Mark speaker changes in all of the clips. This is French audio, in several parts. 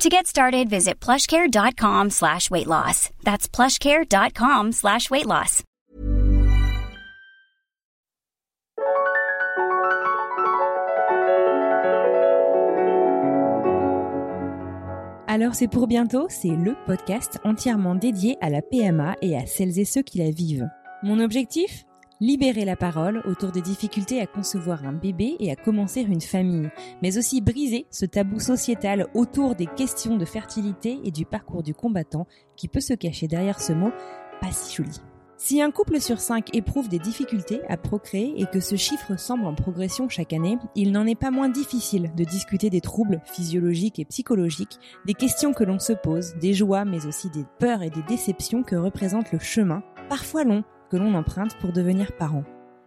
Speaker 1: To get started, visit plushcare.com slash weight loss. That's plushcare.com slash weight loss.
Speaker 2: Alors c'est pour bientôt, c'est le podcast entièrement dédié à la PMA et à celles et ceux qui la vivent. Mon objectif? Libérer la parole autour des difficultés à concevoir un bébé et à commencer une famille, mais aussi briser ce tabou sociétal autour des questions de fertilité et du parcours du combattant qui peut se cacher derrière ce mot pas si joli. Si un couple sur cinq éprouve des difficultés à procréer et que ce chiffre semble en progression chaque année, il n'en est pas moins difficile de discuter des troubles physiologiques et psychologiques, des questions que l'on se pose, des joies mais aussi des peurs et des déceptions que représente le chemin, parfois long, que l'on emprunte pour devenir parent.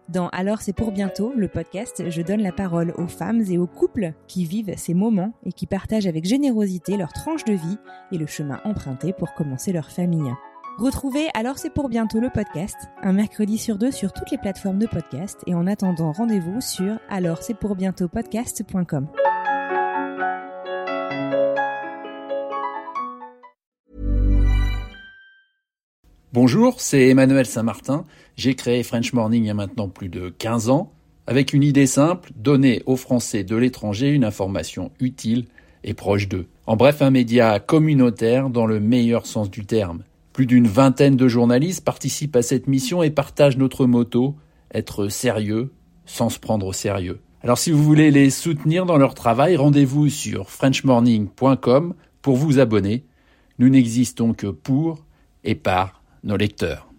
Speaker 2: Dans Alors c'est pour bientôt, le podcast, je donne la parole aux femmes et aux couples qui vivent ces moments et qui partagent avec générosité leur tranche de vie et le chemin emprunté pour commencer leur famille. Retrouvez Alors c'est pour bientôt le podcast, un mercredi sur deux sur toutes les plateformes de podcast et en attendant rendez-vous sur alors c'est pour bientôt podcast.com.
Speaker 3: Bonjour, c'est Emmanuel Saint-Martin. J'ai créé French Morning il y a maintenant plus de 15 ans, avec une idée simple, donner aux Français de l'étranger une information utile et proche d'eux. En bref, un média communautaire dans le meilleur sens du terme. Plus d'une vingtaine de journalistes participent à cette mission et partagent notre motto, être sérieux sans se prendre au sérieux. Alors si vous voulez les soutenir dans leur travail, rendez-vous sur frenchmorning.com pour vous abonner. Nous n'existons que pour et par når de dør.